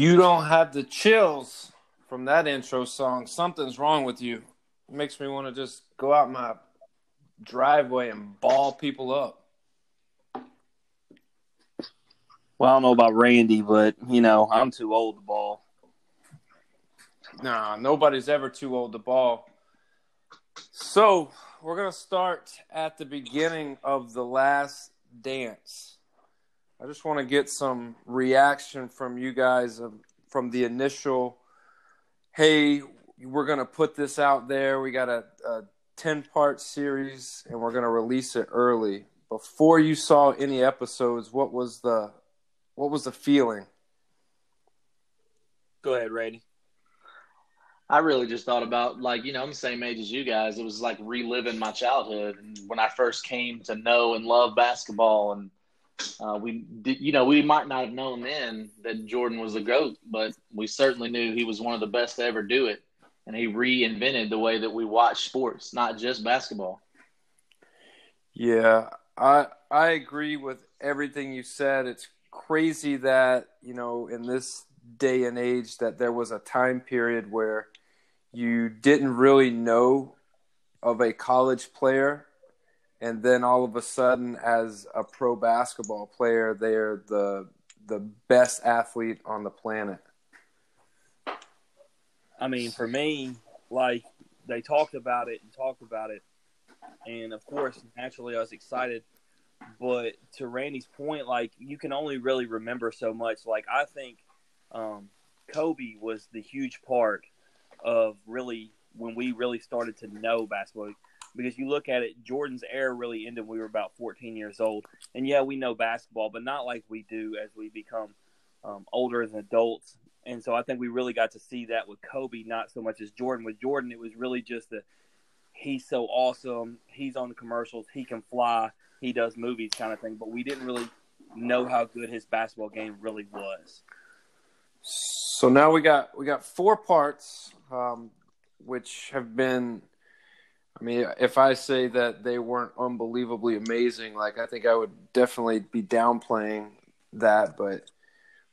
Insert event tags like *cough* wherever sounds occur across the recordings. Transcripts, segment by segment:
you don't have the chills from that intro song, something's wrong with you. It makes me want to just go out my driveway and ball people up. Well, I don't know about Randy, but you know, I'm too old to ball. Nah, nobody's ever too old to ball. So we're gonna start at the beginning of the last dance. I just want to get some reaction from you guys of, from the initial. Hey, we're gonna put this out there. We got a, a ten part series, and we're gonna release it early. Before you saw any episodes, what was the what was the feeling? Go ahead, Randy. I really just thought about like you know I'm the same age as you guys. It was like reliving my childhood and when I first came to know and love basketball, and uh, we did, you know we might not have known then that Jordan was the goat, but we certainly knew he was one of the best to ever do it, and he reinvented the way that we watch sports, not just basketball. Yeah, I I agree with everything you said. It's crazy that you know in this day and age that there was a time period where you didn't really know of a college player and then all of a sudden as a pro basketball player they're the the best athlete on the planet. I mean for me like they talked about it and talked about it. And of course naturally i was excited. But to randy's point like you can only really remember so much. Like i think um, kobe was the huge part of really when we really started to know basketball. Because you look at it, Jordan's era really ended when we were about 14 years old. And yeah, we know basketball, but not like we do as we become um, older as adults. And so I think we really got to see that with Kobe, not so much as Jordan. With Jordan, it was really just that he's so awesome. He's on the commercials. He can fly. He does movies kind of thing. But we didn't really know how good his basketball game really was. So now we got we got four parts um, which have been. I mean, if I say that they weren't unbelievably amazing, like I think I would definitely be downplaying that. But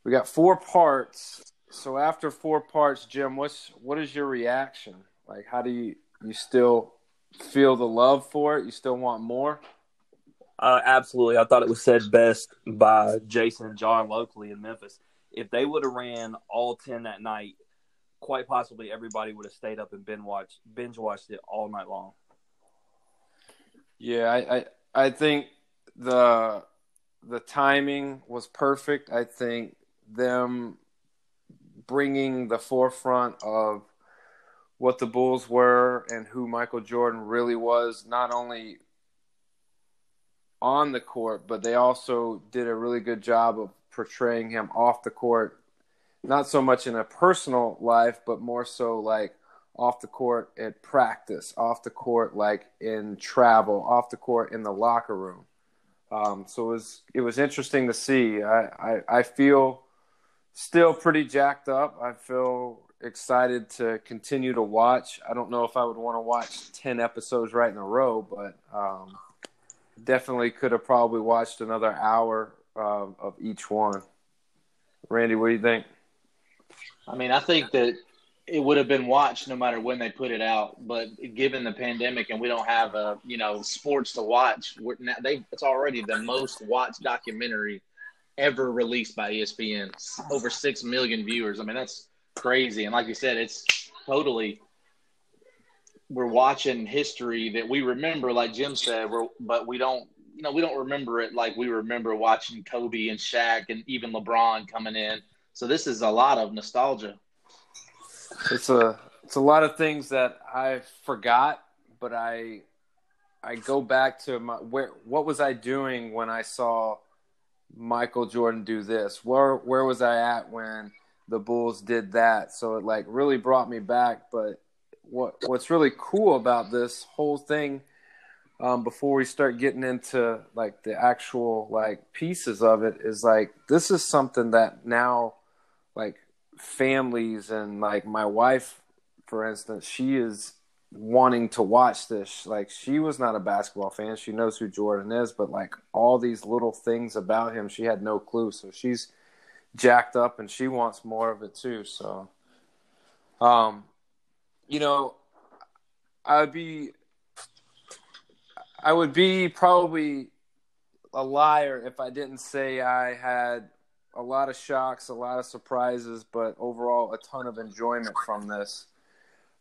we got four parts. So after four parts, Jim, what's what is your reaction? Like, how do you you still feel the love for it? You still want more? Uh, absolutely. I thought it was said best by Jason and John locally in Memphis. If they would have ran all ten that night, quite possibly everybody would have stayed up and binge watched binge watched it all night long. Yeah, I, I I think the the timing was perfect. I think them bringing the forefront of what the Bulls were and who Michael Jordan really was, not only on the court, but they also did a really good job of portraying him off the court not so much in a personal life, but more so like off the court at practice, off the court like in travel, off the court in the locker room. Um, so it was it was interesting to see. I, I, I feel still pretty jacked up. I feel excited to continue to watch. I don't know if I would want to watch ten episodes right in a row, but um, definitely could have probably watched another hour uh, of each one. Randy, what do you think? I mean, I think that it would have been watched no matter when they put it out. But given the pandemic and we don't have a you know sports to watch, now they it's already the most watched documentary ever released by ESPN. Over six million viewers. I mean, that's crazy. And like you said, it's totally we're watching history that we remember, like Jim said, but we don't. You know, we don't remember it like we remember watching Kobe and Shaq and even LeBron coming in so this is a lot of nostalgia. It's a it's a lot of things that I forgot, but I I go back to my where what was I doing when I saw Michael Jordan do this? Where where was I at when the Bulls did that? So it like really brought me back. But what what's really cool about this whole thing um, before we start getting into like the actual like pieces of it is like this is something that now like families and like my wife for instance she is wanting to watch this. Like she was not a basketball fan. She knows who jordan is but like all these little things about him she had no clue. So she's jacked up and she wants more of it too. So, um, you know, I would be, I would be probably a liar if I didn't say I had a lot of shocks, a lot of surprises, but overall a ton of enjoyment from this.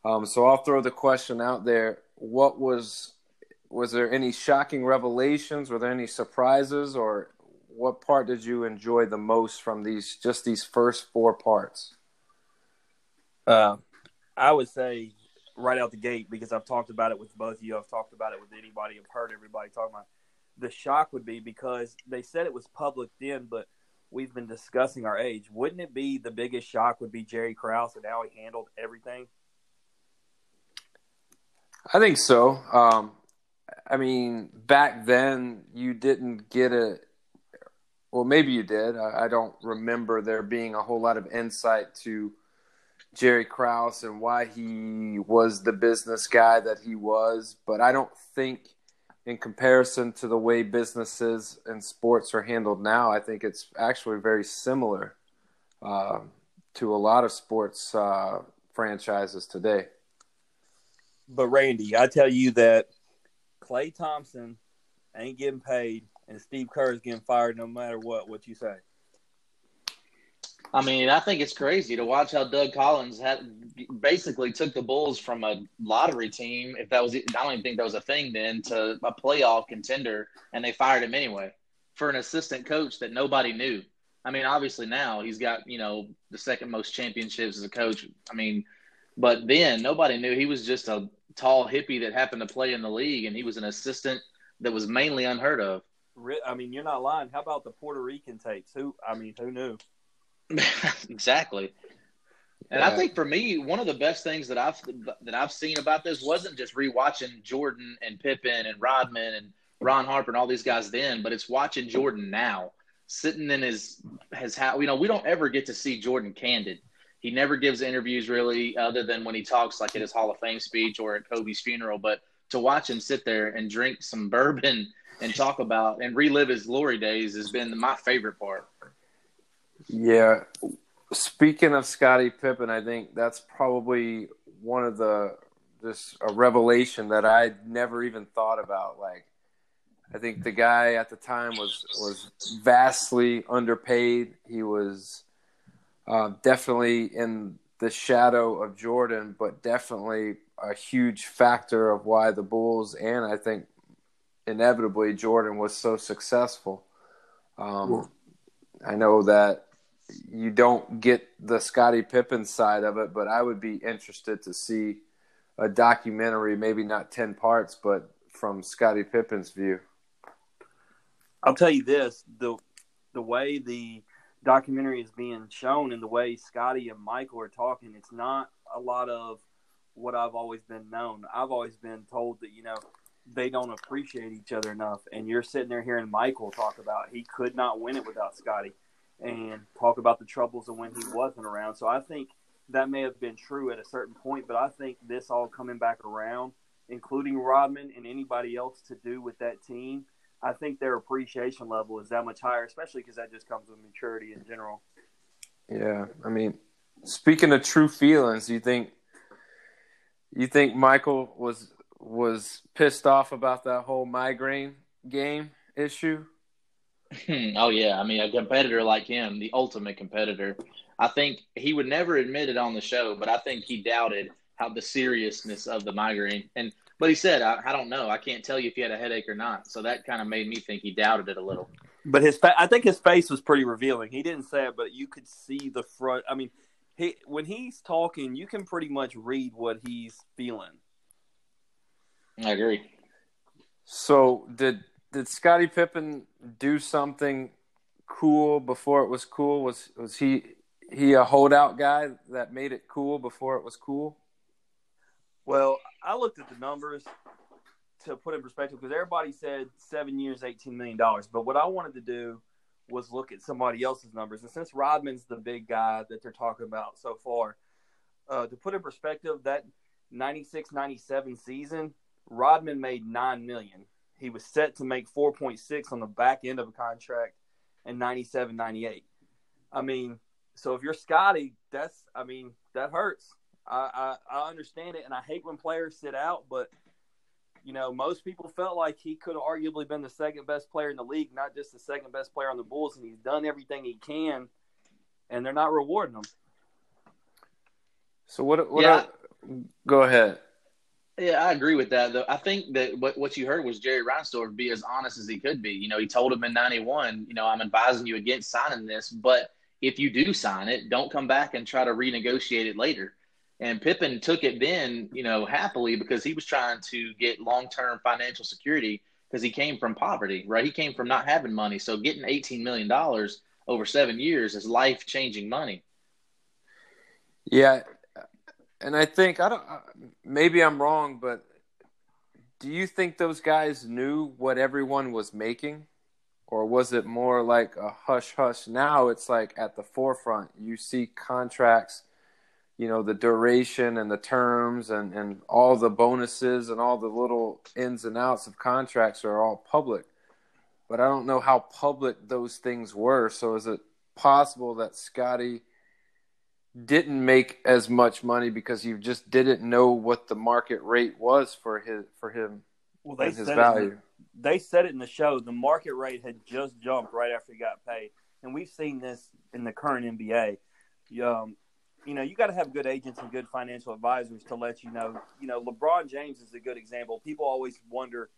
Um, so I'll throw the question out there: What was was there any shocking revelations? Were there any surprises, or what part did you enjoy the most from these just these first four parts? Uh, I would say right out the gate because I've talked about it with both of you. I've talked about it with anybody. I've heard everybody talking about. It. The shock would be because they said it was public then, but we've been discussing our age. Wouldn't it be the biggest shock would be Jerry Krause and how he handled everything? I think so. Um, I mean, back then you didn't get a. Well, maybe you did. I, I don't remember there being a whole lot of insight to Jerry Krause and why he was the business guy that he was. But I don't think, in comparison to the way businesses and sports are handled now, I think it's actually very similar uh, to a lot of sports uh, franchises today. But Randy, I tell you that Klay Thompson ain't getting paid, and Steve Kerr is getting fired no matter what. What you say? I mean, I think it's crazy to watch how Doug Collins had basically took the Bulls from a lottery team, if that was, I don't even think that was a thing then, to a playoff contender, and they fired him anyway for an assistant coach that nobody knew. I mean, obviously now he's got you know the second most championships as a coach. I mean, but then nobody knew he was just a tall hippie that happened to play in the league, and he was an assistant that was mainly unheard of. I mean, you're not lying. How about the Puerto Rican tapes? Who? I mean, who knew? *laughs* exactly. And yeah. I think for me, one of the best things that I've that I've seen about this wasn't just rewatching Jordan and Pippen and Rodman and Ron Harper and all these guys then, but it's watching Jordan now, sitting in his his house. You know, we don't ever get to see Jordan candid. He never gives interviews really, other than when he talks like at his Hall of Fame speech or at Kobe's funeral. But to watch him sit there and drink some *laughs* bourbon and talk about and relive his glory days has been my favorite part. Yeah. Speaking of Scottie Pippen, I think that's probably one of the just a revelation that I never even thought about. Like, I think the guy at the time was was vastly underpaid. He was uh, definitely in the shadow of Jordan, but definitely a huge factor of why the Bulls and I think inevitably Jordan was so successful. Um, I know that you don't get the Scottie Pippen side of it, but I would be interested to see a documentary, maybe not 10 parts, but from Scottie Pippen's view. I'll tell you this, the the way the documentary is being shown and the way Scottie and Michael are talking, it's not a lot of what I've always been known. I've always been told that, you know, they don't appreciate each other enough. And you're sitting there hearing Michael talk about he could not win it without Scottie and talk about the troubles of when he wasn't around. So I think that may have been true at a certain point, but I think this all coming back around, including Rodman and anybody else to do with that team, I think their appreciation level is that much higher, especially because that just comes with maturity in general. Yeah, I mean, speaking of true feelings, you think you think Michael was was pissed off about that whole migraine game issue? Hmm, oh yeah, I mean a competitor like him, the ultimate competitor. I think he would never admit it on the show, but I think he doubted how the seriousness of the migraine and but he said, I, I, don't know. I can't tell you if he had a headache or not. So that kind of made me think he doubted it a little. But his, fa- I think his face was pretty revealing. He didn't say it, but you could see the front. I mean, he when he's talking, you can pretty much read what he's feeling. I agree. So did did Scottie Pippen do something cool before it was cool? Was was he he a holdout guy that made it cool before it was cool? Well, I looked at the numbers to put in perspective because everybody said seven years, eighteen million dollars. But what I wanted to do was look at somebody else's numbers, and since Rodman's the big guy that they're talking about so far, uh, to put in perspective, that 96-97 season, Rodman made nine million. He was set to make four point six on the back end of a contract in 97-98. I mean, so if you're Scottie, that's I mean that hurts. I, I I understand it, and I hate when players sit out, but you know most people felt like he could have arguably been the second best player in the league, not just the second best player on the Bulls, and he's done everything he can, and they're not rewarding him. So what? What? Yeah. Are, go ahead. Yeah, I agree with that. Though I think that what, what you heard was Jerry Reinsdorf be as honest as he could be. You know, he told him in '91, you know, I'm advising you against signing this, but if you do sign it, don't come back and try to renegotiate it later. And Pippen took it then, you know, happily because he was trying to get long term financial security because he came from poverty, right? He came from not having money. So getting $18 million over seven years is life changing money. Yeah, and I think I don't. Maybe I'm wrong, but do you think those guys knew what everyone was making, or was it more like a hush hush? Now it's like at the forefront. You see contracts, you know, the duration and the terms and and all the bonuses and all the little ins and outs of contracts are all public. But I don't know how public those things were. So is it possible that Scottie? Didn't make as much money because you just didn't know what the market rate was for his for him Well, they his said value. It, they said it in the show. The market rate had just jumped right after he got paid, and we've seen this in the current NBA. Um, you know, you got to have good agents and good financial advisors to let you know. You know, LeBron James is a good example. People always wonder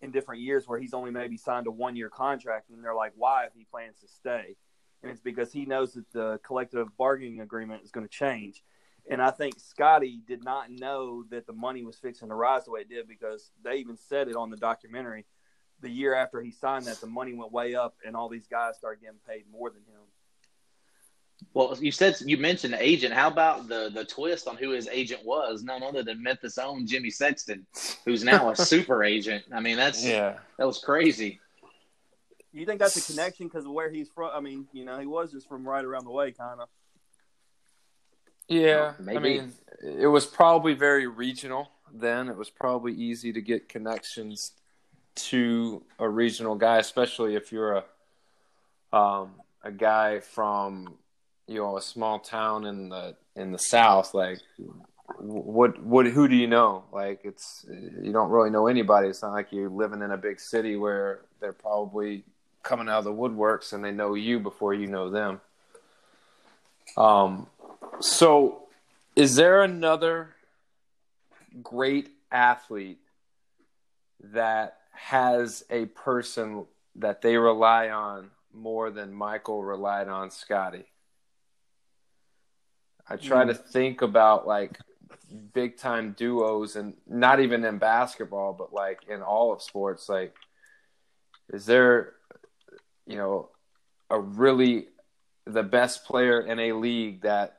in different years where he's only maybe signed a one year contract, and they're like, why if he plans to stay? And it's because he knows that the collective bargaining agreement is going to change. And I think Scottie did not know that the money was fixing to rise the way it did because they even said it on the documentary. The year after he signed that, the money went way up, and all these guys started getting paid more than him. Well, you said you mentioned the agent. How about the the twist on who his agent was? None other than Memphis' own Jimmy Sexton, who's now a *laughs* super agent. I mean, that's Yeah. that was crazy. You think that's a connection because of where he's from? I mean, you know, he was just from right around the way, kind of. Yeah, Maybe. I mean, it was probably very regional then. It was probably easy to get connections to a regional guy, especially if you're a um, a guy from you know a small town in the in the south. Like, what what who do you know? Like, it's you don't really know anybody. It's not like you're living in a big city where they're probably coming out of the woodworks and they know you before you know them. Um, so, is there another great athlete that has a person that they rely on more than Michael relied on Scottie? I try to think about like big time duos and not even in basketball, but like in all of sports. Like, is there, you know, a really the best player in a league that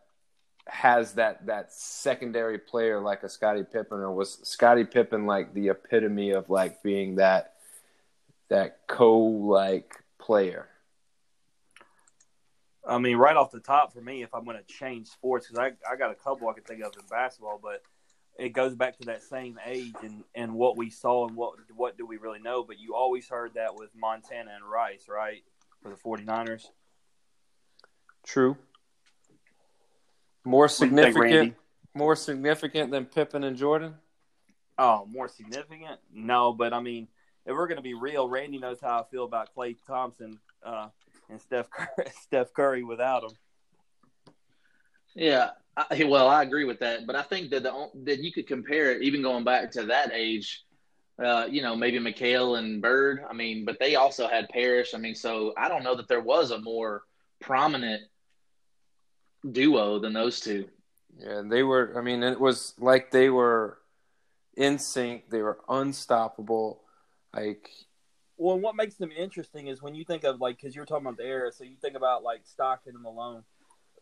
has that that secondary player like a Scottie Pippen, or was Scottie Pippen like the epitome of like being that that co like player? I mean, right off the top for me, if I'm going to change sports, because I, I got a couple I can think of in basketball, but it goes back to that same age and, and what we saw and what what do we really know. But you always heard that with Montana and Rice, right, for the 49ers. True. More What think, significant, more significant than Pippen and Jordan. Oh, more significant? No, but I mean, if we're going to be real, Randy knows how I feel about Klay Thompson uh, and Steph Curry, *laughs* Steph Curry without him. Yeah, I, well, I agree with that, but I think that the that you could compare it, even going back to that age. Uh, you know, maybe McHale and Bird. I mean, but they also had Parish. I mean, so I don't know that there was a more prominent duo than those two. Yeah, they were. I mean, it was like they were in sync. They were unstoppable. Like, Well, what makes them interesting is when you think of like, because you're talking about the era, so you think about like Stockton and Malone.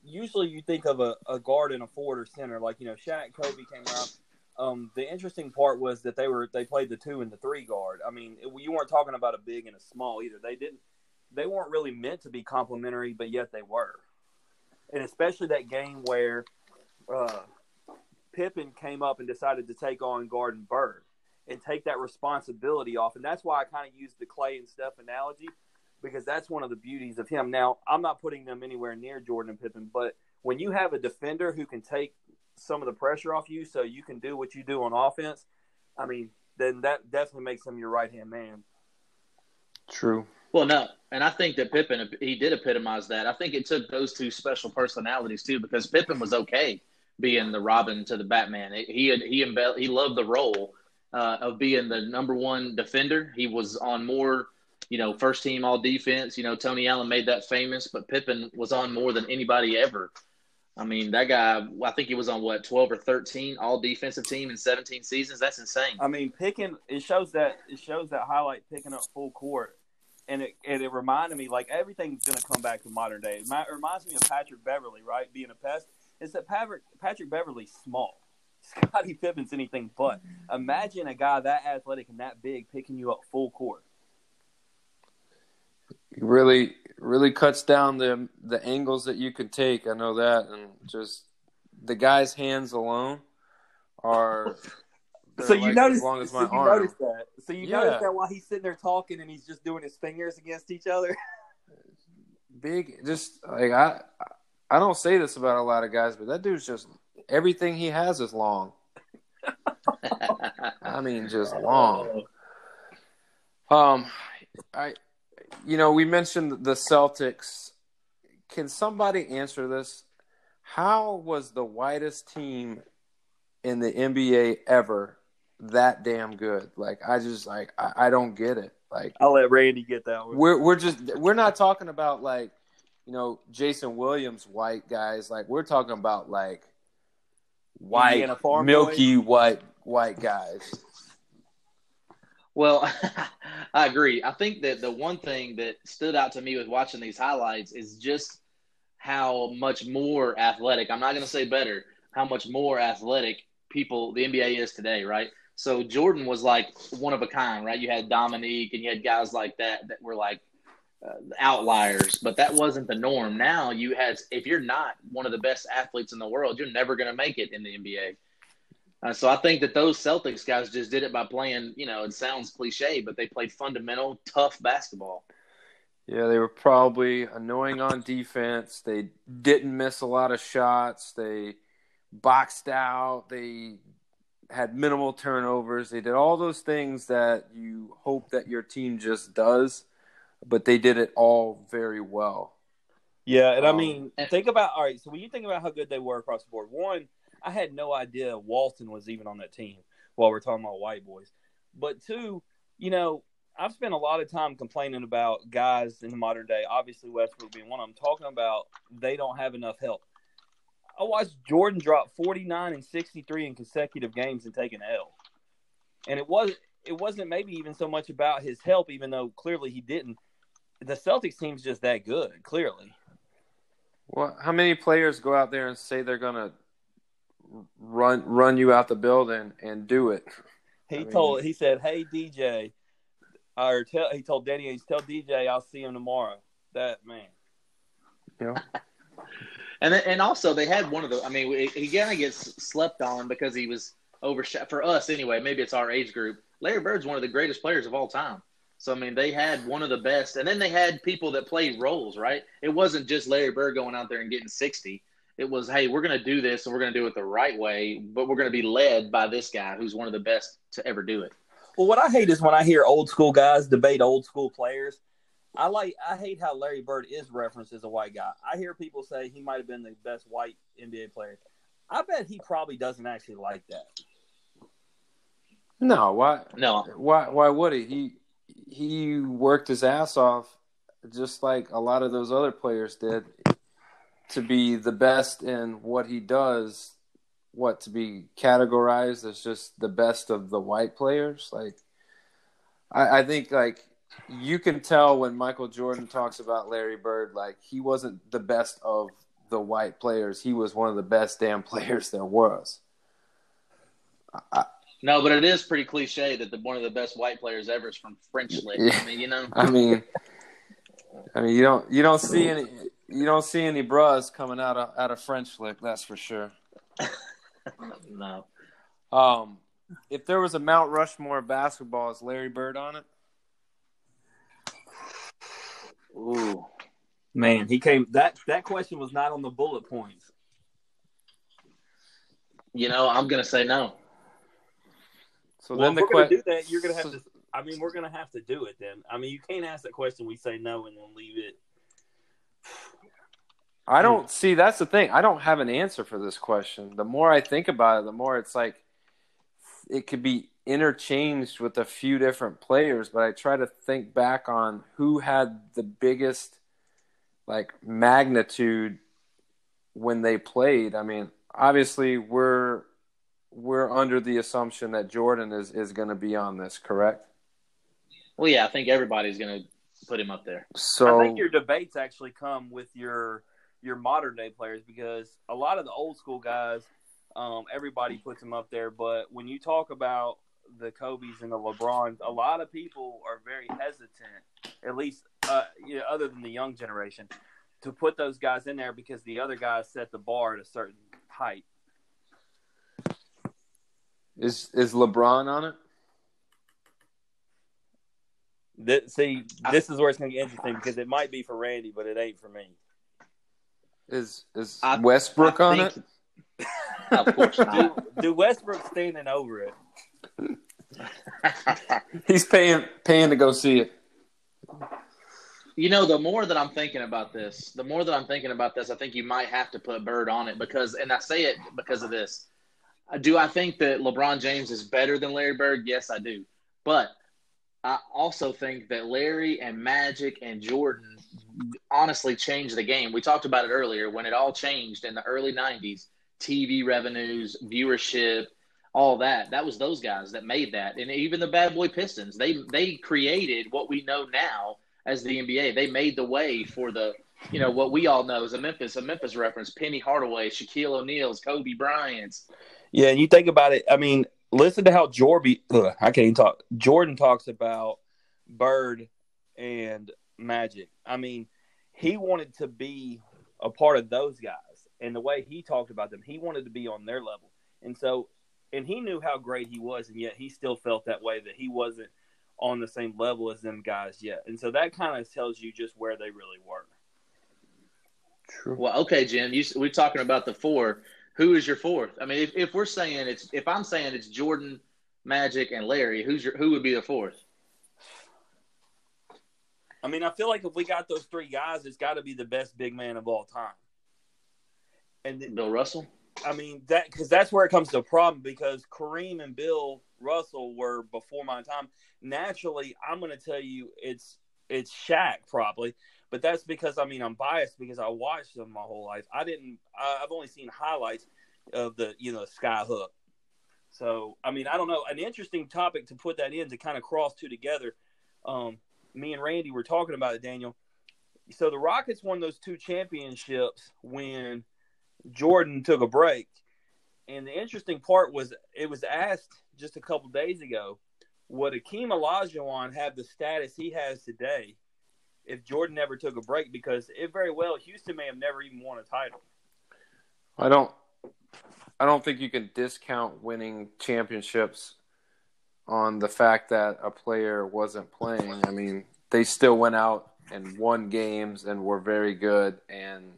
Usually, you think of a, a guard and a forward or center, like you know, Shaq, Kobe came around. Um, the interesting part was that they were they played the two and the three guard. I mean, it, you weren't talking about a big and a small either. They didn't. They weren't really meant to be complementary, but yet they were. And especially that game where uh, Pippen came up and decided to take on Garden Bird and take that responsibility off. And that's why I kind of used the Klay and Steph analogy because that's one of the beauties of him. Now, I'm not putting them anywhere near Jordan and Pippen, but when you have a defender who can take some of the pressure off you so you can do what you do on offense, I mean, then that definitely makes him your right hand man. True. Well, no, and I think that Pippen he did epitomize that. I think it took those two special personalities too, because Pippen was okay being the Robin to the Batman. He had, he he loved the role uh, of being the number one defender. He was on more, you know, first team all defense. You know, Tony Allen made that famous, but Pippen was on more than anybody ever. I mean, that guy, I think he was on what, 12 or 13 all defensive team in 17 seasons. That's insane. I mean, picking, it shows that, it shows that highlight picking up full court. And it, and it reminded me, like, everything's going to come back to modern day. It reminds me of Patrick Beverley, right? Being a pest. It's that Patrick, Patrick Beverley's small. *laughs* Scottie Pippen's anything but. Mm-hmm. Imagine a guy that athletic and that big picking you up full court. He really, really cuts down the the angles that you can take. I know that, and just the guy's hands alone are. So you like notice, as long as so my you arm. notice that. So you Yeah. notice that while he's sitting there talking and he's just doing his fingers against each other. *laughs* big just like I I don't say this about a lot of guys, but that dude's just everything he has is long. *laughs* I mean just long. Um I you know, we mentioned the Celtics. Can somebody answer this? How was the whitest team in the NBA ever that damn good? Like I just like I, I don't get it. Like I'll let Randy get that one. we're we're just we're not talking about like you know Jason Williams white guys. Like we're talking about like white, milky white white guys. Well, *laughs* I agree. I think that the one thing that stood out to me with watching these highlights is just how much more athletic, I'm not going to say better, how much more athletic people the NBA is today, right? So Jordan was like one of a kind, right? You had Dominique and you had guys like that that were like uh, outliers, but that wasn't the norm. Now you had, if you're not one of the best athletes in the world, you're never going to make it in the NBA. Uh, so I think that those Celtics guys just did it by playing, you know, it sounds cliche, but they played fundamental, tough basketball. Yeah, they were probably annoying on defense. They didn't miss a lot of shots. They boxed out. They had minimal turnovers. They did all those things that you hope that your team just does, but they did it all very well. Yeah, and I Um, mean, think about all right. So when you think about how good they were across the board, one, I had no idea Walton was even on that team. While we're talking about white boys, but two, you know, I've spent a lot of time complaining about guys in the modern day. Obviously, Westbrook being one of them. Talking about they don't have enough help. I watched Jordan drop forty nine and sixty three in consecutive games and take an L, and it was it wasn't maybe even so much about his help, even though clearly he didn't. The Celtics team's just that good, clearly. Well, how many players go out there and say they're gonna run run you out the building and do it? He I mean- told he said, "Hey DJ," or tell he told Danny, he's tell DJ I'll see him tomorrow. That man, Yeah. *laughs* And then, and also they had one of the. I mean, he- he kind of gets slept on because he was overshadowed for us anyway. Maybe it's our age group. Larry Bird's one of the greatest players of all time. So I mean, they had one of the best, and then they had people that played roles. Right? It wasn't just Larry Bird going out there and getting sixty. It was, hey, we're going to do this, and we're going to do it the right way, but we're going to be led by this guy who's one of the best to ever do it. Well, what I hate is when I hear old school guys debate old school players. I like I hate how Larry Bird is referenced as a white guy. I hear people say he might have been the best white NBA player. I bet he probably doesn't actually like that. no, why? No, Why? Why would he? He he worked his ass off, just like a lot of those other players did, to be the best in what he does. What to be categorized as just the best of the white players? Like, I, I think like you can tell when Michael Jordan talks about Larry Bird, like he wasn't the best of the white players. He was one of the best damn players there was. no, but it is pretty cliche that the one of the best white players ever is from French Lick. Yeah. I mean, you know. *laughs* I mean, I mean, you don't you don't see any you don't see any bras coming out of out of French Lick, that's for sure. *laughs* No. Um, if there was a Mount Rushmore of basketball, is Larry Bird on it? Ooh, Man, he came. That that question was not on the bullet points. you know, I'm gonna say no. So well, then the we're gonna question. do that, you're gonna have to. I mean, we're gonna have to do it then. I mean, you can't ask that question. We say no and then leave it. I hmm. don't see that's the thing. I don't have an answer for this question. The more I think about it, the more it's like it could be interchanged with a few different players, but I try to think back on who had the biggest like magnitude when they played. I mean, obviously we're we're under the assumption that Jordan is is going to be on this, correct? Well, yeah, I think everybody's gonna put him up there. So I think your debates actually come with your your modern day players because a lot of the old school guys, um, everybody puts them up there. But when you talk about the Kobe's and the LeBrons, a lot of people are very hesitant, at least uh, you know, other than the young generation, to put those guys in there because the other guys set the bar at a certain height. is is LeBron on it? This, see, this is where it's going to get interesting because it might be for Randy, but it ain't for me. Is is I- Westbrook I on think- it? Of course Do, not. do Westbrook standing over it? *laughs* He's paying paying to go see it. You know, the more that I'm thinking about this, the more that I'm thinking about this, I think you might have to put Bird on it because, and I say it because of this. Do I think that LeBron James is better than Larry Bird? Yes, I do. But I also think that Larry and Magic and Jordan honestly changed the game. We talked about it earlier when it all changed in the early 90s TV revenues, viewership, all that. That was those guys that made that. And even the Bad Boy Pistons, they they created what we know now as the NBA. They made the way for the, you know, what we all know is a Memphis, a Memphis reference, Penny Hardaway, Shaquille O'Neal's, Kobe Bryant's. Yeah, and you think about it. I mean, listen to how Jorby. Ugh, I can't even talk. Jordan talks about Bird and Magic. I mean, he wanted to be a part of those guys, and the way he talked about them, he wanted to be on their level. And so, and he knew how great he was, and yet he still felt that way that he wasn't on the same level as them guys yet. And so that kind of tells you just where they really were. True. Well, okay, Jim, you, we're talking about the four. Who is your fourth? I mean, if, if we're saying it's, if I'm saying it's Jordan, Magic, and Larry, who's your, who would be the fourth? I mean, I feel like if we got those three guys, it's got to be the best big man of all time. And Bill Russell? I mean that because that's where it comes to a problem because Kareem and Bill Russell were before my time. Naturally, I'm going to tell you it's it's Shaq probably, but that's because I mean I'm biased because I watched them my whole life. I didn't. I, I've only seen highlights of the you know sky hook. So I mean I don't know. An interesting topic to put that in to kind of cross two together. Um, me and Randy were talking about it, Daniel. So the Rockets won those two championships when Jordan took a break. And the interesting part was it was asked just a couple days ago, would Akeem Olajuwon have the status he has today if Jordan never took a break? Because it very well, Houston may have never even won a title. I don't I don't think you can discount winning championships on the fact that a player wasn't playing. I mean, they still went out and won games and were very good and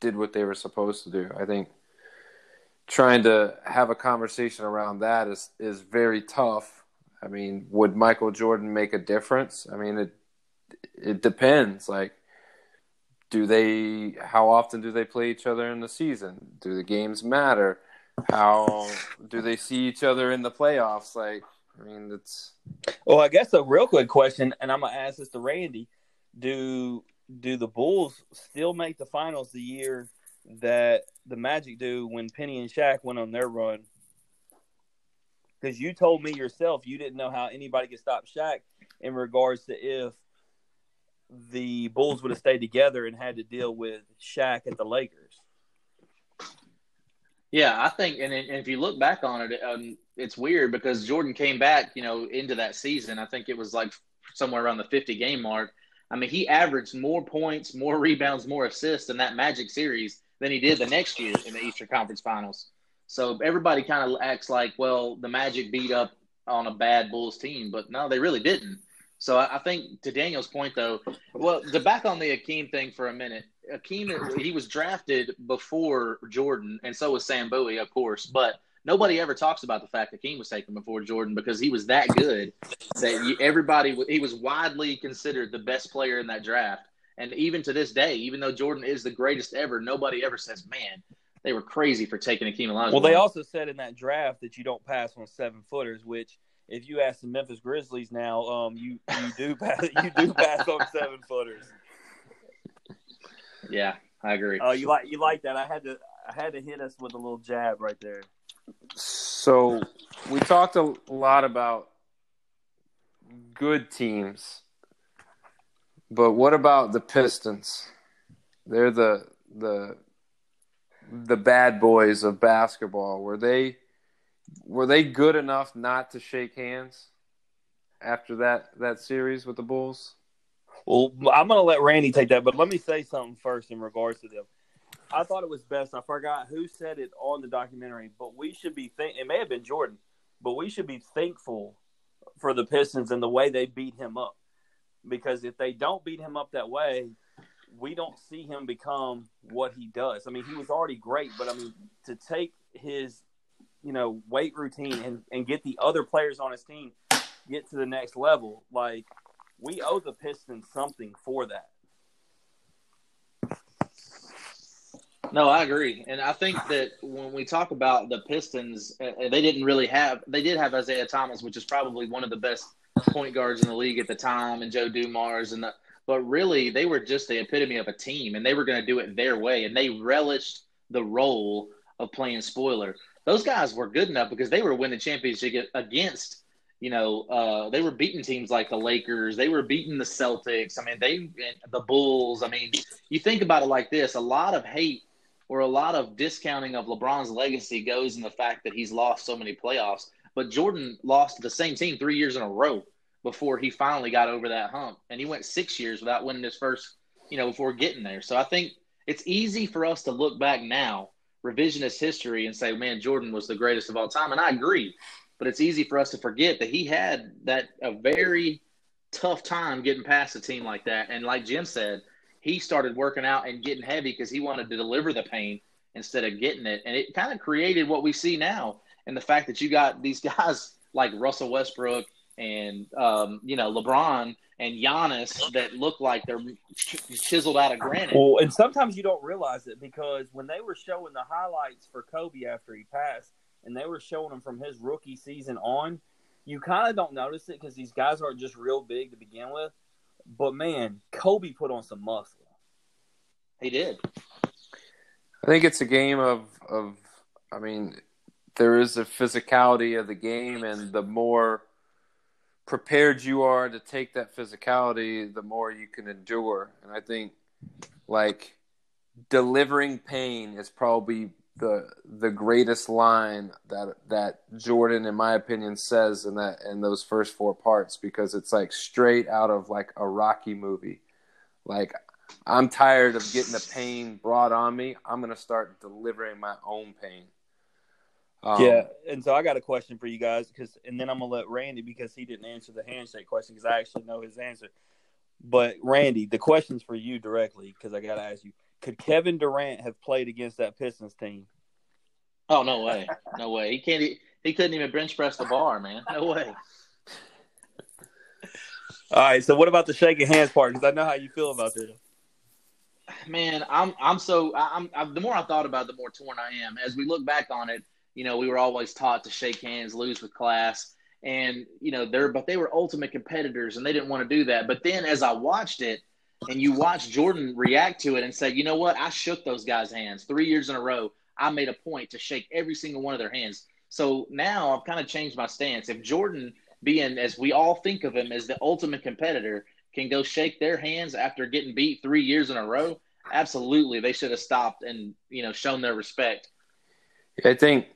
did what they were supposed to do. I think trying to have a conversation around that is is very tough. I mean, would Michael Jordan make a difference? I mean, it it depends. Like do they how often do they play each other in the season? Do the games matter? How do they see each other in the playoffs? Like I mean, it's Well, I guess a real quick question, and I'm gonna ask this to Randy: Do do the Bulls still make the finals the year that the Magic do when Penny and Shaq went on their run? Because you told me yourself you didn't know how anybody could stop Shaq in regards to if the Bulls would have stayed together and had to deal with Shaq at the Lakers. Yeah, I think, and, and if you look back on it, um, it's weird because Jordan came back, you know, into that season. I think it was like somewhere around the 50 game mark. I mean, he averaged more points, more rebounds, more assists in that Magic series than he did the next year in the Eastern Conference Finals. So everybody kind of acts like, well, the Magic beat up on a bad Bulls team, but no, they really didn't. So I, I think to Daniel's point, though, well, to back on the Akeem thing for a minute, Akeem he was drafted before Jordan, and so was Sam Bowie, of course, but nobody ever talks about the fact that Akeem was taken before Jordan because he was that good that everybody he was widely considered the best player in that draft. And even to this day, even though Jordan is the greatest ever, nobody ever says, "Man, they were crazy for taking Akeem Olajuwon." Well, they also said in that draft that you don't pass on seven footers, which if you ask the Memphis Grizzlies now, um, you you do *laughs* pass you do pass on seven footers. Yeah, I agree. Oh, uh, you like you like that? I had to I had to hit us with a little jab right there. So we talked a lot about good teams, but what about the Pistons? They're the the the bad boys of basketball. Were they were they good enough not to shake hands after that that series with the Bulls? Well, I'm going to let Randy take that, but let me say something first in regards to them. I thought it was best. I forgot who said it on the documentary, but we should be think. It may have been Jordan, but we should be thankful for the Pistons and the way they beat him up, because if they don't beat him up that way, we don't see him become what he does. I mean, he was already great, but I mean, to take his, you know, weight routine and, and get the other players on his team get to the next level, like we owe the Pistons something for that. No, I agree, and I think that when we talk about the Pistons, uh, they didn't really have. They did have Isiah Thomas, which is probably one of the best point guards in the league at the time, and Joe Dumars, and the, but really they were just the epitome of a team, and they were going to do it their way, and they relished the role of playing spoiler. Those guys were good enough because they were winning championship against you know, uh, they were beating teams like the Lakers. They were beating the Celtics. I mean, they the Bulls. I mean, you think about it like this: a lot of hate or a lot of discounting of LeBron's legacy goes in the fact that he's lost so many playoffs. But Jordan lost to the same team three years in a row before he finally got over that hump, and he went six years without winning his first, you know, before getting there. So I think it's easy for us to look back now, revisionist history, and say, "Man, Jordan was the greatest of all time," and I agree but it's easy for us to forget that he had that a very tough time getting past a team like that. And like Jim said, he started working out and getting heavy because he wanted to deliver the pain instead of getting it. And it kind of created what we see now. And the fact that you got these *laughs* guys like Russell Westbrook and um, you know LeBron and Giannis that look like they're chiseled out of granite. Well, and sometimes you don't realize it because when they were showing the highlights for Kobe after he passed, and they were showing him from his rookie season on, you kind of don't notice it because these guys aren't just real big to begin with. But man, Kobe put on some muscle. He did. I think it's a game of of. I mean, there is a physicality of the game, and the more prepared you are to take that physicality, the more you can endure. And I think, like, delivering pain is probably the the greatest line that that Jordan, in my opinion, says in that in those first four parts because it's like straight out of like a Rocky movie. Like I'm tired of getting the pain brought on me. I'm gonna start delivering my own pain. Um, yeah, and so I got a question for you guys because, and then I'm gonna let Randy because he didn't answer the handshake question because I actually know his answer. But Randy, the question's for you directly because I got to ask you: could Kevin Durant have played against that Pistons team? Oh no way, no way. He can't. He couldn't even bench press the bar, man. No way. All right. So what about the shaking hands part? Because I know how you feel about this. Man, I'm I'm so I'm, I'm the more I thought about it, the more torn I am. As we look back on it, you know, we were always taught to shake hands, lose with class, and you know, they're but they were ultimate competitors, and they didn't want to do that. But then, as I watched it, and you watch Jordan react to it and say, you know what? I shook those guys' hands three years in a row. I made a point to shake every single one of their hands. So now I've kind of changed my stance. If Jordan, being as we all think of him as the ultimate competitor, can go shake their hands after getting beat three years in a row, absolutely they should have stopped and you know shown their respect. I think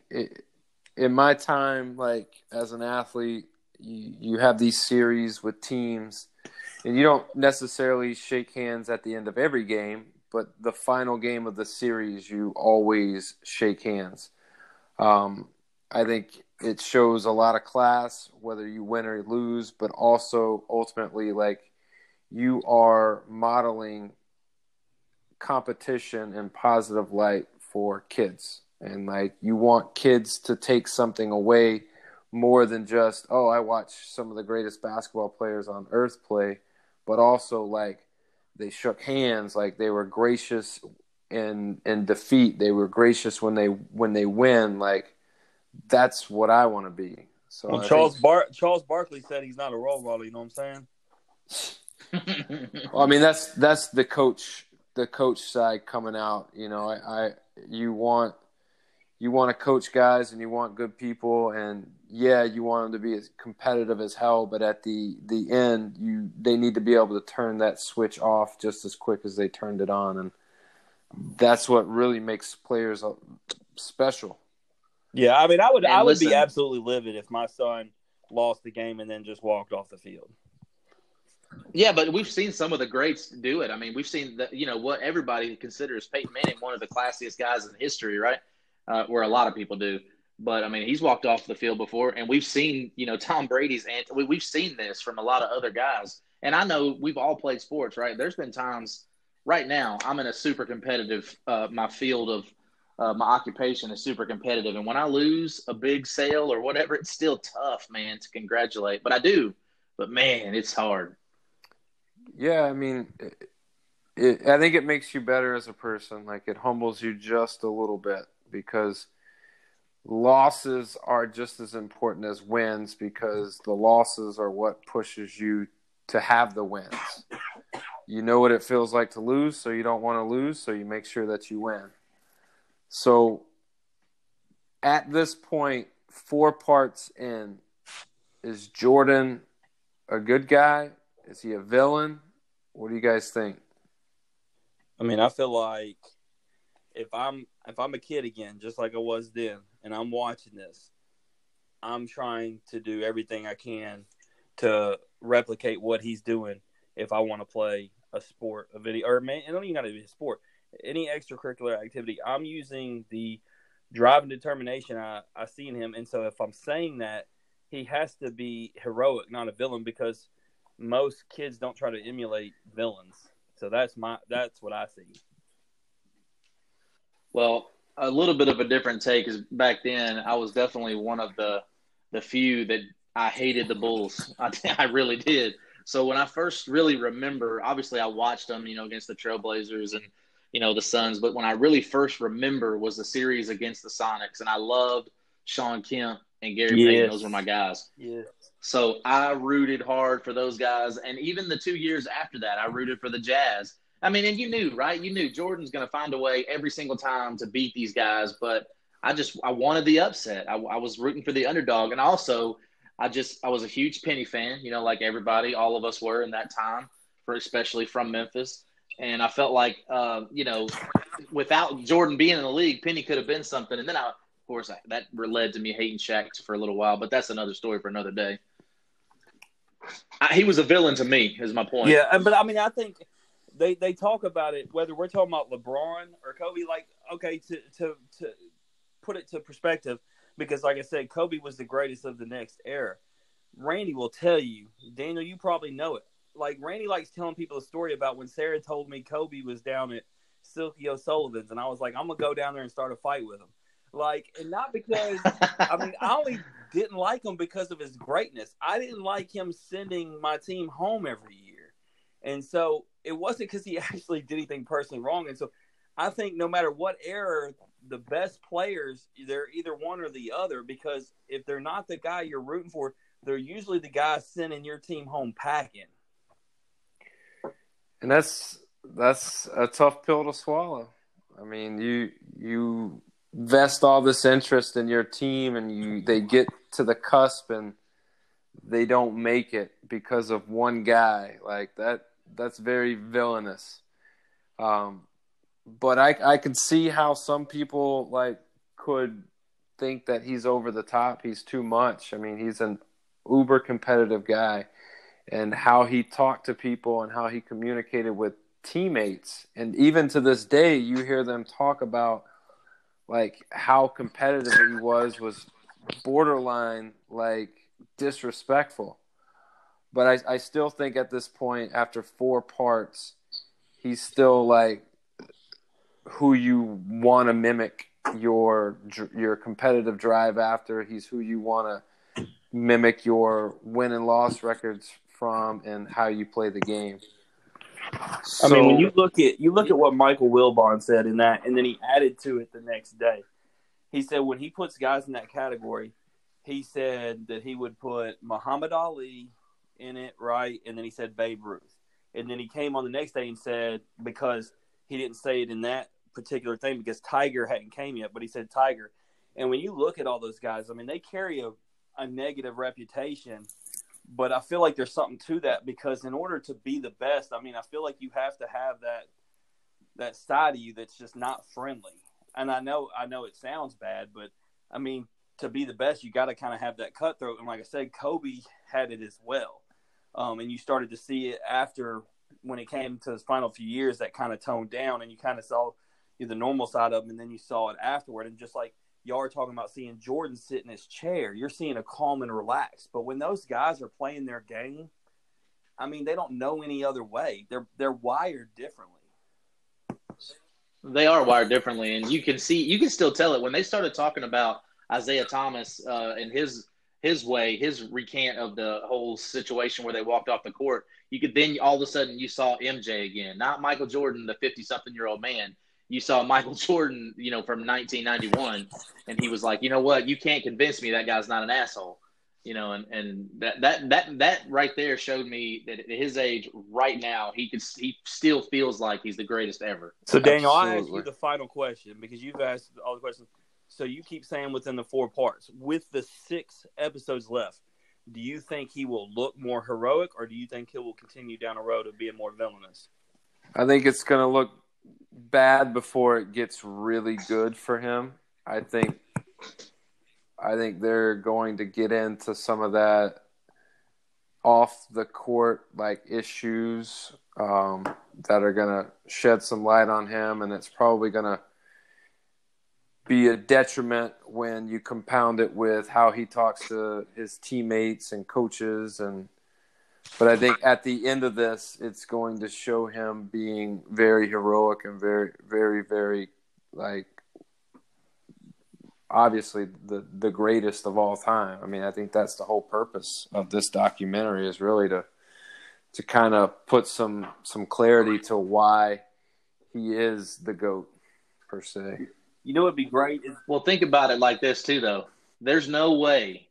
in my time, like as an athlete, you, you have these series with teams and you don't necessarily shake hands at the end of every game, but the final game of the series, you always shake hands. Um, I think it shows a lot of class, whether you win or lose, but also ultimately, like, you are modeling competition in positive light for kids. And, like, you want kids to take something away more than just, oh, I watched some of the greatest basketball players on earth play, but also, like, they shook hands, like, they were gracious in in defeat. They were gracious when they when they win. Like that's what I want to be. So well, I Charles think, Bar- Charles Barkley said he's not a role model. You know what I'm saying? *laughs* well, I mean that's that's the coach the coach side coming out. You know, I, I you want you want to coach guys and you want good people and yeah you want them to be as competitive as hell but at the the end you they need to be able to turn that switch off just as quick as they turned it on and that's what really makes players uh, special. Yeah, I mean, I would and I would listen, be absolutely livid if my son lost the game and then just walked off the field. Yeah, but we've seen some of the greats do it. I mean, we've seen that you know what everybody considers Peyton Manning one of the classiest guys in history, right? Uh, where a lot of people do. But I mean, he's walked off the field before, and we've seen you know Tom Brady's and we've seen this from a lot of other guys. And I know we've all played sports, right? There's been times right now I'm in a super competitive. Uh, my field of uh, my occupation is super competitive, and when I lose a big sale or whatever, it's still tough, man, to congratulate. But I do. But man, it's hard. Yeah, I mean, it, it, I think it makes you better as a person. Like it humbles you just a little bit because losses are just as important as wins because the losses are what pushes you to have the wins you know what it feels like to lose, so you don't want to lose, so you make sure that you win. So at this point, four parts in, is Jordan a good guy? Is he a villain? What do you guys think? I mean, I feel like if I'm if I'm a kid again, just like I was then, and I'm watching this, I'm trying to do everything I can to replicate what he's doing if I want to play a sport, a video, or man, it don't even got to be a sport, any extracurricular activity. I'm using the drive and determination I, I see in him. And so if I'm saying that, he has to be heroic, not a villain, because most kids don't try to emulate villains. So that's my that's what I see. Well, a little bit of a different take is back then I was definitely one of the the few that I hated the Bulls. *laughs* I, I really did. So when I first really remember, obviously I watched them, you know, against the Trailblazers and you know the Suns, but when I really first remember was the series against the Sonics, and I loved Shawn Kemp and Gary yes. Payton. Those were my guys. Yeah. So I rooted hard for those guys, and even the two years after that, I rooted for the Jazz. I mean, and you knew, right? You knew Jordan's going to find a way every single time to beat these guys, but I just I wanted the upset. I, I was rooting for the underdog, and also I just I was a huge Penny fan, you know, like everybody, all of us were in that time, for especially from Memphis. And I felt like, uh, you know, without Jordan being in the league, Penny could have been something. And then, I, of course, I, that led to me hating Shaq for a little while. But that's another story for another day. I, he was a villain to me, is my point. Yeah, but I mean, I think they they talk about it whether we're talking about LeBron or Kobe. Like, okay, to to to put it to perspective because, like I said, Kobe was the greatest of the next era. Randy will tell you, Daniel, you probably know it. Like Randy likes telling people a story about when Sarah told me Kobe was down at Silky O'Sullivan's, and I was like, I'm gonna go down there and start a fight with him. Like, and not because I mean, I only didn't like him because of his greatness. I didn't like him sending my team home every year, and so it wasn't because he *laughs* actually did anything personally wrong. And so I think no matter what error the best players, they're either one or the other because if they're not the guy you're rooting for, they're usually the guy sending your team home packing. And that's that's a tough pill to swallow. I mean, you you vest all this interest in your team and you they get to the cusp and they don't make it because of one guy. Like that that's very villainous. Um, but I I can see how some people like could think that he's over the top. He's too much. I mean, he's an uber competitive guy, and how he talked to people and how he communicated with teammates, and even to this day, you hear them talk about like how competitive he was was borderline like disrespectful. But I, I still think at this point, after four parts, he's still like who you want to mimic your your competitive drive after. He's who you want to mimic your win and loss records from, and how you play the game. So, I mean, when you look at you look at what Michael Wilbon said in that, and then he added to it the next day. He said when he puts guys in that category, he said that he would put Muhammad Ali in it, right? And then he said Babe Ruth. And then he came on the next day and said because he didn't say it in that particular thing because Tiger hadn't came yet, but he said Tiger. And when you look at all those guys, I mean, they carry a, a negative reputation, but I feel like there's something to that because in order to be the best, I mean, I feel like you have to have that that side of you that's just not friendly. And I know I know it sounds bad, but I mean, to be the best, you got to kind of have that cutthroat. And like I said, Kobe had it as well. Um, and you started to see it after when it came to his final few years that kind of toned down, and you kind of saw the normal side of him, and then you saw it afterward. And just like y'all are talking about seeing Jordan sit in his chair, you're seeing a calm and relaxed. But when those guys are playing their game, I mean, they don't know any other way. They're they're wired differently. They are wired differently, and you can see you can still tell it when they started talking about Isiah Thomas uh, and his his way, his recant of the whole situation where they walked off the court. You could then all of a sudden you saw MJ again, not Michael Jordan, the fifty something year old man. You saw *laughs* Michael Jordan, you know, from 1991, and he was like, you know what, you can't convince me that guy's not an asshole, you know, and and that that that that right there showed me that at his age right now he could he still feels like he's the greatest ever. So Daniel, I ask you the final question because you've asked all the questions. So you keep saying within the four parts. With the six episodes left, do you think he will look more heroic, or do you think he will continue down a road of being more villainous? I think it's going to look bad before it gets really good for him. I think I think they're going to get into some of that off the court like issues um, that are going to shed some light on him, and it's probably going to be a detriment when you compound it with how he talks to his teammates and coaches and but I think at the end of this it's going to show him being very heroic and very very very like obviously the the greatest of all time. I mean, I think that's the whole purpose of this documentary is really to to kind of put some some clarity to why he is the goat per se. You know, it'd be great. If- well, think about it like this too, though. There's no way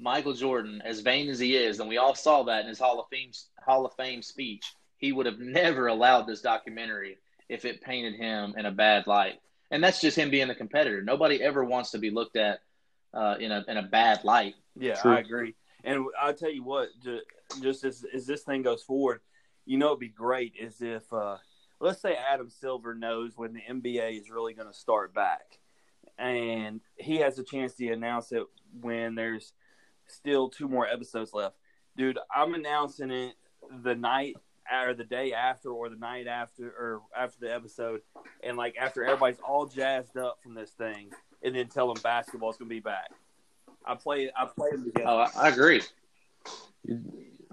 Michael Jordan, as vain as he is, and we all saw that in his Hall of Fame Hall of Fame speech, he would have never allowed this documentary if it painted him in a bad light. And that's just him being the competitor. Nobody ever wants to be looked at uh, in a in a bad light. Yeah, True. I agree. And I'll tell you what, just as, as this thing goes forward, you know, it'd be great is if uh, let's say Adam Silver knows when the NBA is really going to start back, and he has a chance to announce it when there's still two more episodes left. Dude, I'm announcing it the night or the day after or the night after or after the episode and like after everybody's all jazzed up from this thing and then tell them basketball's gonna be back. I play I play them together. Oh, I agree.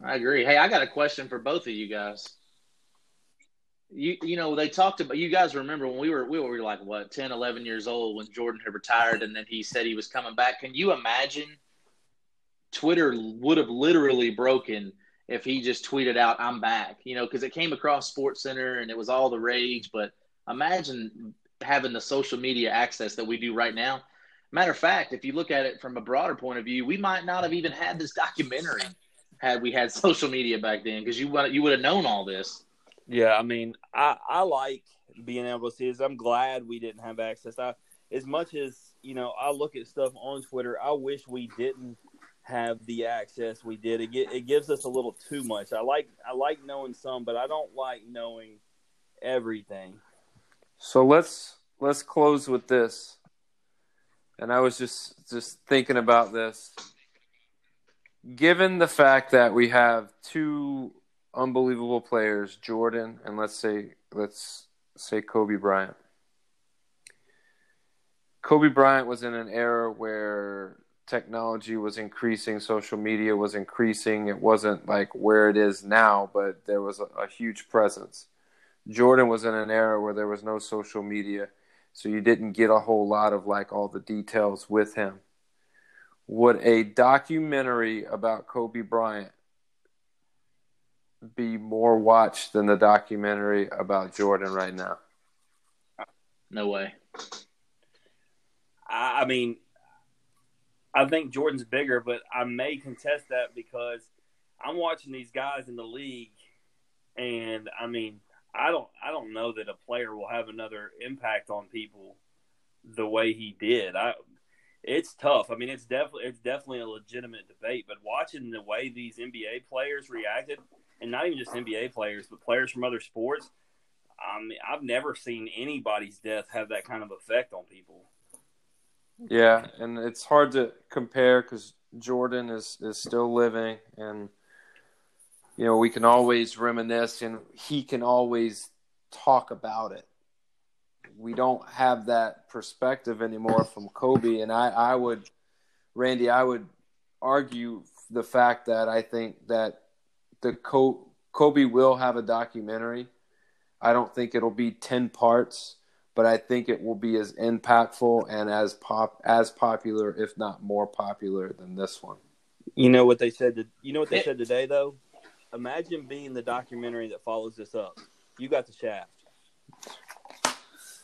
I agree. Hey, I got a question for both of you guys you you know they talked about you guys remember when we were we were like what 10 11 years old when jordan had retired and then he said he was coming back. Can you imagine? Twitter would have literally broken if he just tweeted out i'm back you know because it came across SportsCenter and it was all the rage. But imagine having the social media access that we do right now. Matter of fact if you look at it from a broader point of view we might not have even had this documentary had we had *laughs* social media back then because you you would have known all this yeah, I mean, I I like being able to see this. I'm glad we didn't have access. I as much as you know, I look at stuff on Twitter. I wish we didn't have the access we did. It it gives us a little too much. I like I like knowing some, but I don't like knowing everything. So let's let's close with this. And I was just just thinking about this. Given the fact that we have two unbelievable players, Jordan and let's say let's say Kobe Bryant. Kobe Bryant was in an era where technology was increasing, social media was increasing. It wasn't like where it is now, but there was a, a huge presence. Jordan was in an era where there was no social media, so you didn't get a whole lot of like all the details with him. Would a documentary about Kobe Bryant be more watched than the documentary about Jordan right now? No way. I, I mean, I think Jordan's bigger, but I may contest that because I'm watching these guys in the league, and I mean, I don't, I don't know that a player will have another impact on people the way he did. I, it's tough. I mean, it's definitely, it's definitely a legitimate debate. But watching the way these NBA players reacted, and not even just NBA players, but players from other sports, I mean, I've never seen anybody's death have that kind of effect on people. Yeah, and it's hard to compare because Jordan is is still living, and you know we can always reminisce, and he can always talk about it. We don't have that perspective anymore from Kobe, and I I would, Randy, I would argue the fact that I think that the Kobe will have a documentary. I don't think it'll be ten parts but I think it will be as impactful and as pop as popular, if not more popular, than this one. You know what they said? To, you know what they said today, though. Imagine being the documentary that follows this up. You got the shaft.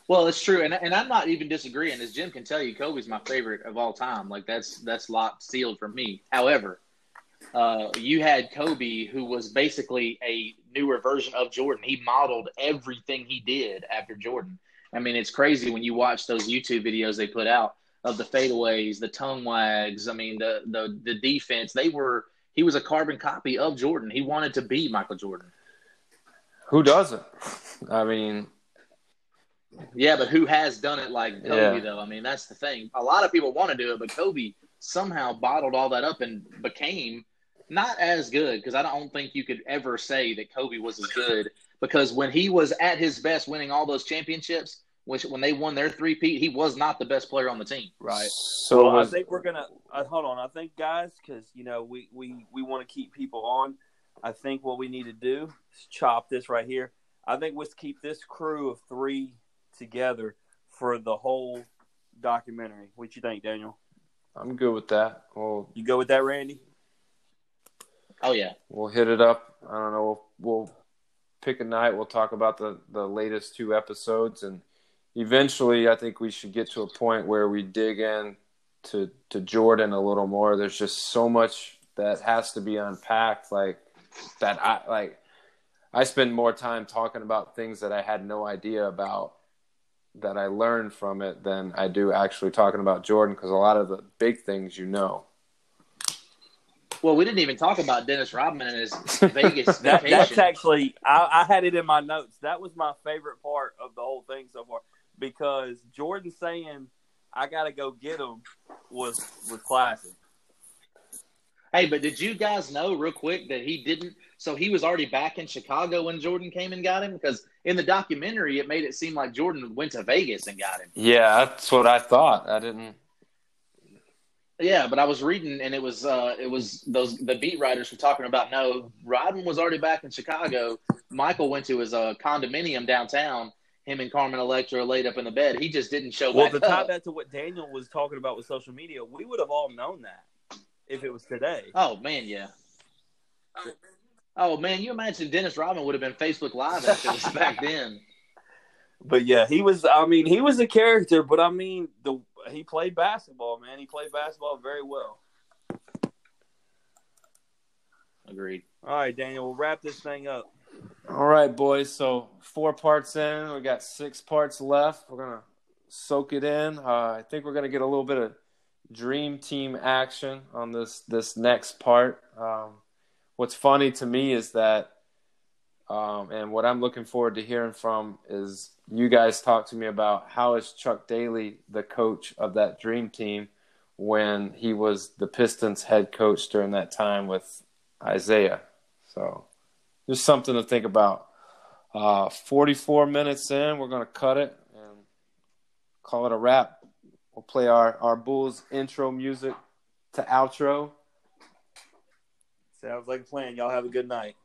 Well, it's true, and and I'm not even disagreeing. As Jim can tell you, Kobe's my favorite of all time. Like that's that's locked sealed for me. However, uh, you had Kobe, who was basically a newer version of Jordan. He modeled everything he did after Jordan. I mean, it's crazy when you watch those YouTube videos they put out of the fadeaways, the tongue wags. I mean, the the the defense. They were he was a carbon copy of Jordan. He wanted to be Michael Jordan. Who doesn't? I mean, yeah, but who has done it like Kobe yeah. though? I mean, that's the thing. A lot of people want to do it, but Kobe somehow bottled all that up and became not as good because I don't think you could ever say that Kobe was as good because when he was at his best, winning all those championships, which when they won their three peat, he was not the best player on the team. Right. So well, I think we're gonna uh, hold on. I think guys, because you know we we we want to keep people on. I think what we need to do is chop this right here. I think let's keep this crew of three together for the whole documentary. What you think, Daniel? I'm good with that. Well, you go with that, Randy? Oh yeah. We'll hit it up. I don't know. We'll, we'll pick a night. We'll talk about the the latest two episodes, and eventually, I think we should get to a point where we dig in to to Jordan a little more. There's just so much that has to be unpacked. Like that, I like. I spend more time talking about things that I had no idea about that I learned from it than I do actually talking about Jordan because a lot of the big things you know. Well, we didn't even talk about Dennis Rodman and his *laughs* Vegas that, That's actually I, I, had it in my notes. That was my favorite part of the whole thing so far because Jordan saying I got to go get him was was classic. Hey, but did you guys know real quick that he didn't? So he was already back in Chicago when Jordan came and got him because in the documentary it made it seem like Jordan went to Vegas and got him. Yeah, that's what I thought. I didn't. Yeah, but I was reading, and it was uh, it was those the beat writers were talking about. No, Rodman was already back in Chicago. Michael went to his uh, condominium downtown. Him and Carmen Electra laid up in the bed. He just didn't show well, back. Well, to tie that to what Daniel was talking about with social media, we would have all known that if it was today. Oh man, yeah. Oh man, you imagine Dennis Rodman would have been Facebook Live if it was back *laughs* then. But yeah, he was. I mean, he was a character. But I mean, the he played basketball, man. He played basketball very well. Agreed. All right, Daniel, we'll wrap this thing up. All right, boys. So four parts in, we got six parts left. We're gonna soak it in. Uh, I think we're gonna get a little bit of dream team action on this this next part. Um, what's funny to me is that, um, and what I'm looking forward to hearing from is you guys talk to me about how is Chuck Daly the coach of that dream team when he was the Pistons head coach during that time with Isiah. So just something to think about. Uh, 44 minutes in, we're going to cut it and call it a wrap. We'll play our, our Bulls intro music to outro. Sounds like a plan. Y'all have a good night.